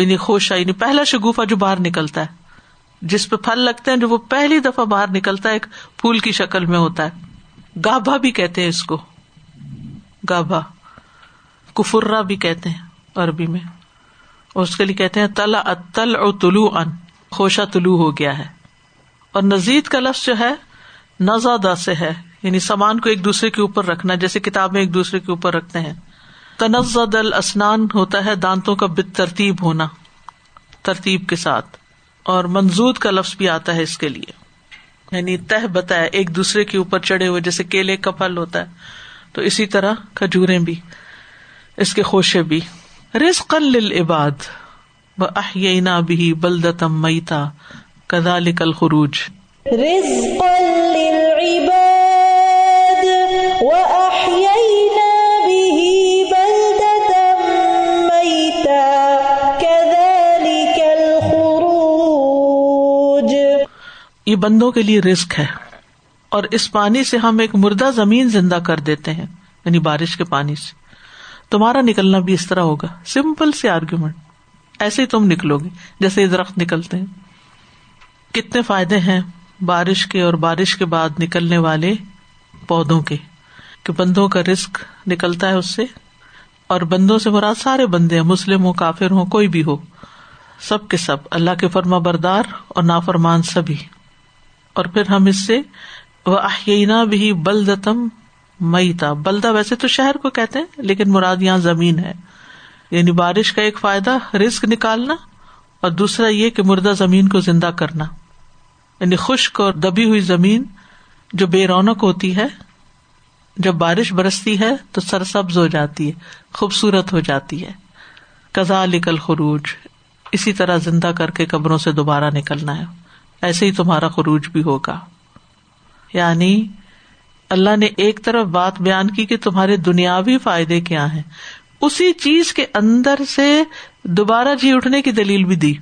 یعنی خوشا یعنی پہلا شگوفا جو باہر نکلتا ہے۔ جس پہ پھل لگتے ہیں، جو وہ پہلی دفعہ باہر نکلتا ہے، ایک پھول کی شکل میں ہوتا ہے۔ گابا بھی کہتے ہیں اس کو۔ گابا۔ کفرا بھی کہتے ہیں عربی میں۔ اور اس کے لیے کہتے ہیں تلا تل اور طلوع ان خوشا طلوع ہو گیا ہے۔ اور نزید کا لفظ جو ہے، نزادہ سے ہے۔ یعنی سامان کو ایک دوسرے کے اوپر رکھنا، جیسے کتابیں ایک دوسرے کے اوپر رکھتے ہیں۔ تنزد الاسنان ہوتا ہے دانتوں کا بت ترتیب ہونا، ترتیب کے ساتھ۔ اور منزود کا لفظ بھی آتا ہے اس کے لیے۔ یعنی تہ بتا ایک دوسرے کے اوپر چڑھے ہوئے، جیسے کیلے کا پھل ہوتا ہے۔ تو اسی طرح کھجورے بھی، اس کے خوشے بھی۔ رز قل عباد احینا بھی بلدتم میتا کدا لکل خروج یہ بندوں کے لیے رسک ہے اور اس پانی سے ہم ایک مردہ زمین زندہ کر دیتے ہیں یعنی بارش کے پانی سے۔ تمہارا نکلنا بھی اس طرح ہوگا سمپل سی آرگیومنٹ ایسے ہی تم نکلو گے جیسے درخت نکلتے ہیں۔ کتنے فائدے ہیں بارش کے اور بارش کے بعد نکلنے والے پودوں کے کہ بندوں کا رسک نکلتا ہے اس سے اور بندوں سے مراد سارے بندے ہیں، مسلم ہو کافر ہو کوئی بھی ہو۔ سب کے سب، اللہ کے فرما بردار اور نافرمان سبھی۔ اور پھر ہم اس سے وہ بھی بلدتم مئی تھا بلدا ویسے تو شہر کو کہتے ہیں، لیکن مراد یہاں زمین ہے۔ یعنی بارش کا ایک فائدہ رسک نکالنا اور دوسرا یہ کہ مردہ زمین کو زندہ کرنا۔ یعنی خشک اور دبی ہوئی زمین جو بے رونق ہوتی ہے، جب بارش برستی ہے تو سرسبز ہو جاتی ہے، خوبصورت ہو جاتی ہے۔ کزا لکل خروج اسی طرح زندہ کر کے قبروں سے دوبارہ نکلنا ہے۔ ایسے ہی تمہارا خروج بھی ہوگا۔ یعنی اللہ نے ایک طرف بات بیان کی کہ تمہارے دنیاوی فائدے کیا ہیں۔ اسی چیز کے اندر سے دوبارہ جی اٹھنے کی دلیل بھی دی۔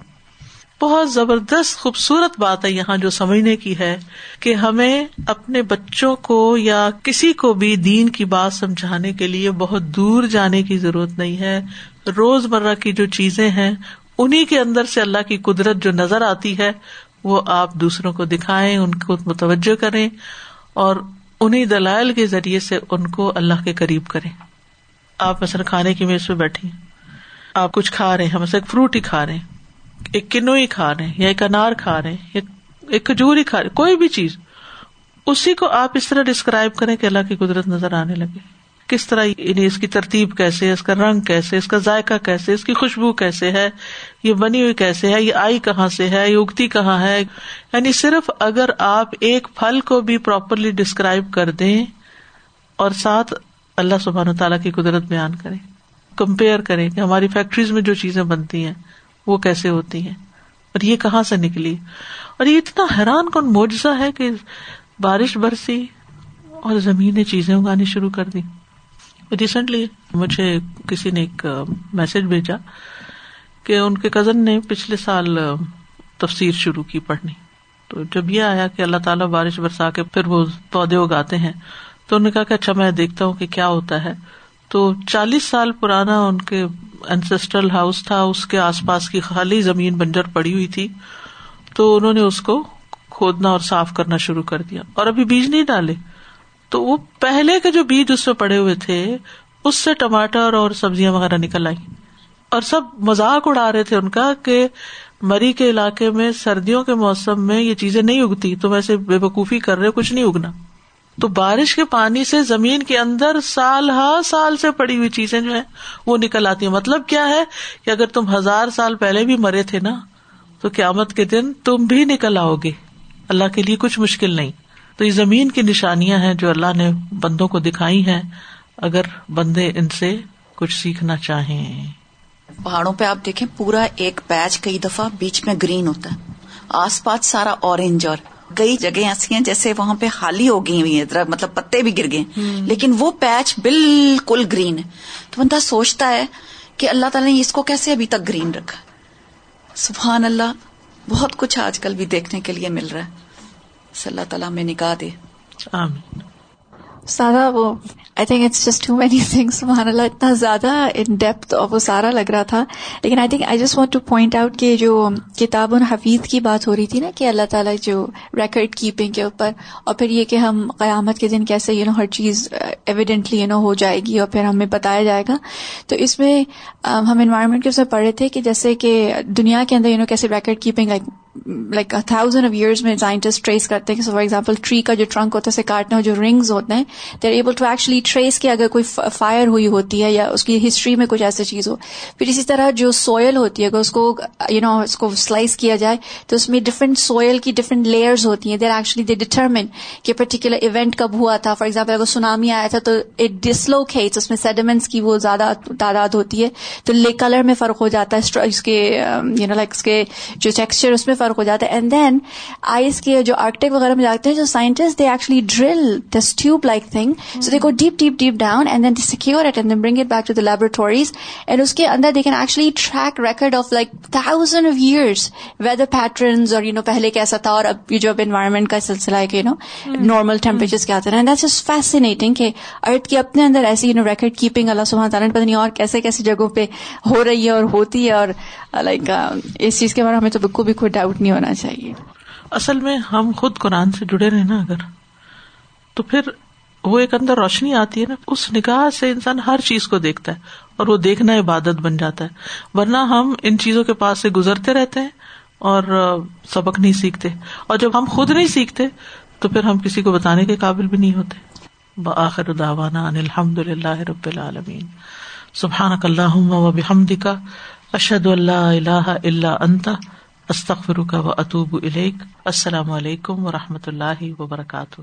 بہت زبردست خوبصورت بات ہے یہاں جو سمجھنے کی ہے کہ ہمیں اپنے بچوں کو یا کسی کو بھی دین کی بات سمجھانے کے لیے بہت دور جانے کی ضرورت نہیں ہے۔ روز مرہ کی جو چیزیں ہیں انہیں کے اندر سے اللہ کی قدرت جو نظر آتی ہے، وہ آپ دوسروں کو دکھائیں، ان کو متوجہ کریں اور انہیں دلائل کے ذریعے سے ان کو اللہ کے قریب کریں۔ آپ مثلاً کھانے کی میز پہ بیٹھی آپ کچھ کھا رہے ہیں مثلا ایک فروٹ ہی کھا رہے ہیں۔ ایک کنو ہی کھا رہے ہیں یا ایک انار کھا رہے ہیں ایک کھجور ہی کھا رہے کوئی بھی چیز۔ اسی کو آپ اس طرح ڈسکرائب کریں کہ اللہ کی قدرت نظر آنے لگے۔ کس طرح یعنی اس کی ترتیب کیسے اس کا رنگ کیسے اس کا ذائقہ کیسے اس کی خوشبو کیسے ہے، یہ بنی ہوئی کیسے ہے، یہ آئی کہاں سے ہے، یہ اگتی کہاں ہے۔ یعنی صرف اگر آپ ایک پھل کو بھی پراپرلی ڈسکرائب کر دیں اور ساتھ اللہ سبحان تعالیٰ کی قدرت بیان کریں۔ کمپیئر کریں کہ ہماری فیکٹریز میں جو چیزیں بنتی ہیں۔ وہ کیسے ہوتی ہیں اور یہ کہاں سے نکلی اور یہ اتنا حیران کن معجزہ ہے کہ بارش برسی اور زمین چیزیں اگانی شروع کر دی۔ ریسنٹلی مجھے کسی نے ایک میسج بھیجا کہ ان کے کزن نے پچھلے سال تفسیر شروع کی پڑھنی۔ تو جب یہ آیا کہ اللہ تعالیٰ بارش برسا کے پھر وہ پودے اگاتے ہیں، تو انہوں نے کہا کہ اچھا میں دیکھتا ہوں کہ کیا ہوتا ہے۔ تو چالیس سال پرانا ان کے اینسٹرل ہاؤس تھا، اس کے آس پاس کی خالی زمین بنجر پڑی ہوئی تھی۔ تو انہوں نے اس کو کھودنا اور صاف کرنا شروع کر دیا۔ اور ابھی بیج نہیں ڈالے۔ تو وہ پہلے کے جو بیج اس میں پڑے ہوئے تھے، اس سے ٹماٹر اور سبزیاں وغیرہ نکل آئی اور سب مزاق اڑا رہے تھے ان کا کہ مری کے علاقے میں سردیوں کے موسم میں یہ چیزیں نہیں اگتی، تم ایسے بے وقوفی کر رہے کچھ نہیں اگنا۔ تو بارش کے پانی سے زمین کے اندر سال ہر سال سے پڑی ہوئی چیزیں جو ہے وہ نکل آتی ہیں۔ مطلب کیا ہے کہ اگر تم ہزار سال پہلے بھی مرے تھے نا، تو قیامت کے دن تم بھی نکل آؤ گے۔ اللہ کے لیے کچھ مشکل نہیں۔ تو یہ زمین کی نشانیاں ہیں جو اللہ نے بندوں کو دکھائی ہیں، اگر بندے ان سے کچھ سیکھنا چاہیں۔ پہاڑوں پہ آپ دیکھیں، پورا ایک پیچ کئی دفعہ بیچ میں گرین ہوتا ہے۔ آس پاس سارا اورینج اور کئی جگہ ایسی ہیں جیسے وہاں پہ خالی ہو گئی ہوئی ہے مطلب پتے بھی گر گئے لیکن وہ پیچ بالکل گرین ہے۔ تو بندہ سوچتا ہے کہ اللہ تعالیٰ نے اس کو کیسے ابھی تک گرین رکھا؟ سبحان اللہ بہت کچھ آج کل بھی دیکھنے کے لیے مل رہا ہے۔ اللہ تعالیٰ میں نکاح دے۔ آمین۔ سارا وہ I think it's just too many things سبحان اللہ اتنا زیادہ ان ڈیپتھ اور وہ سارا لگ رہا تھا لیکن I think I just want to point out کہ جو کتاب حفیظ کی بات ہو رہی تھی نا کہ اللہ تعالیٰ جو ریکارڈ کیپنگ کے اوپر اور پھر یہ کہ ہم قیامت کے دن کیسے یو نو ہر چیز ایویڈینٹلی یو نو ہو جائے گی اور پھر ہمیں بتایا جائے گا تو اس میں ہم انوائرمنٹ کے اسے پڑھ رہے تھے کہ جیسے کہ دنیا کے اندر یو نو کیسے record keeping like like thousand of years میں سائنٹسٹ ٹریس کرتے ہیں کہ فار ایگزامپل ٹری کا جو ٹرنک ہوتا ہے اسے کاٹنے جو رنگز ہوتے ہیں they are able to actually trace کہ اگر کوئی فائر ہوئی ہوتی ہے یا اس کی ہسٹری میں کچھ ایسی چیز ہو، پھر اسی طرح جو سوئل ہوتی ہے، اگر اس کو یو نو اس کو سلائس کیا جائے، تو اس میں ڈفرنٹ سوئل کی ڈفرنٹ لیئرز ہوتی ہیں. دیر ایکچولی دے ڈیٹرمن کہ پرٹیکولر ایونٹ کب ہوا تھا. فار ایگزامپل اگر سونامی آیا تھا تو اٹ ڈسلوک ہے اس میں سیڈیمنٹس کی وہ زیادہ تعداد ہوتی ہے، تو لے کلر میں فرق ہو جاتا ہے اس کے یو نو لائک اس کے جو ٹیکسچر اس میں فرق ہو جاتا ہے. اینڈ دین آئس کے جو آرکٹک وغیرہ میں جاتے ہیں، جو scientist they actually drill this tube like thing so they کو ڈیپ اس کے اندر پہلے کیسا تھا اور اب یہ جو اب انوائرمنٹ کا سلسلہ ہے کہ کیا ہیں. کہ ارتھ کی اپنے اندر ایسی ریکارڈ کیپنگ اللہ سبحانہ تعالیٰ پتہ نہیں اور کیسے کیسی جگہوں پہ ہو رہی ہے اور ہوتی ہے اور لائک اس چیز کے بارے میں ہمیں تو بالکل بھی کوئی ڈاؤٹ نہیں ہونا چاہیے. اصل میں ہم خود قرآن سے جڑے رہے نا اگر تو پھر وہ ایک اندر روشنی آتی ہے نا، اس نگاہ سے انسان ہر چیز کو دیکھتا ہے اور وہ دیکھنا عبادت بن جاتا ہے۔ ورنہ ہم ان چیزوں کے پاس سے گزرتے رہتے ہیں اور سبق نہیں سیکھتے۔ اور جب ہم خود نہیں سیکھتے، تو پھر ہم کسی کو بتانے کے قابل بھی نہیں ہوتے۔ بآخر داوانا الحمد للہ رب العالمین۔ سبحان اللہ و بحمد کا اشد اللہ اللہ اللہ انت استخر کا و اطوب السلام علیکم و رحمۃ اللہ وبرکاتہ۔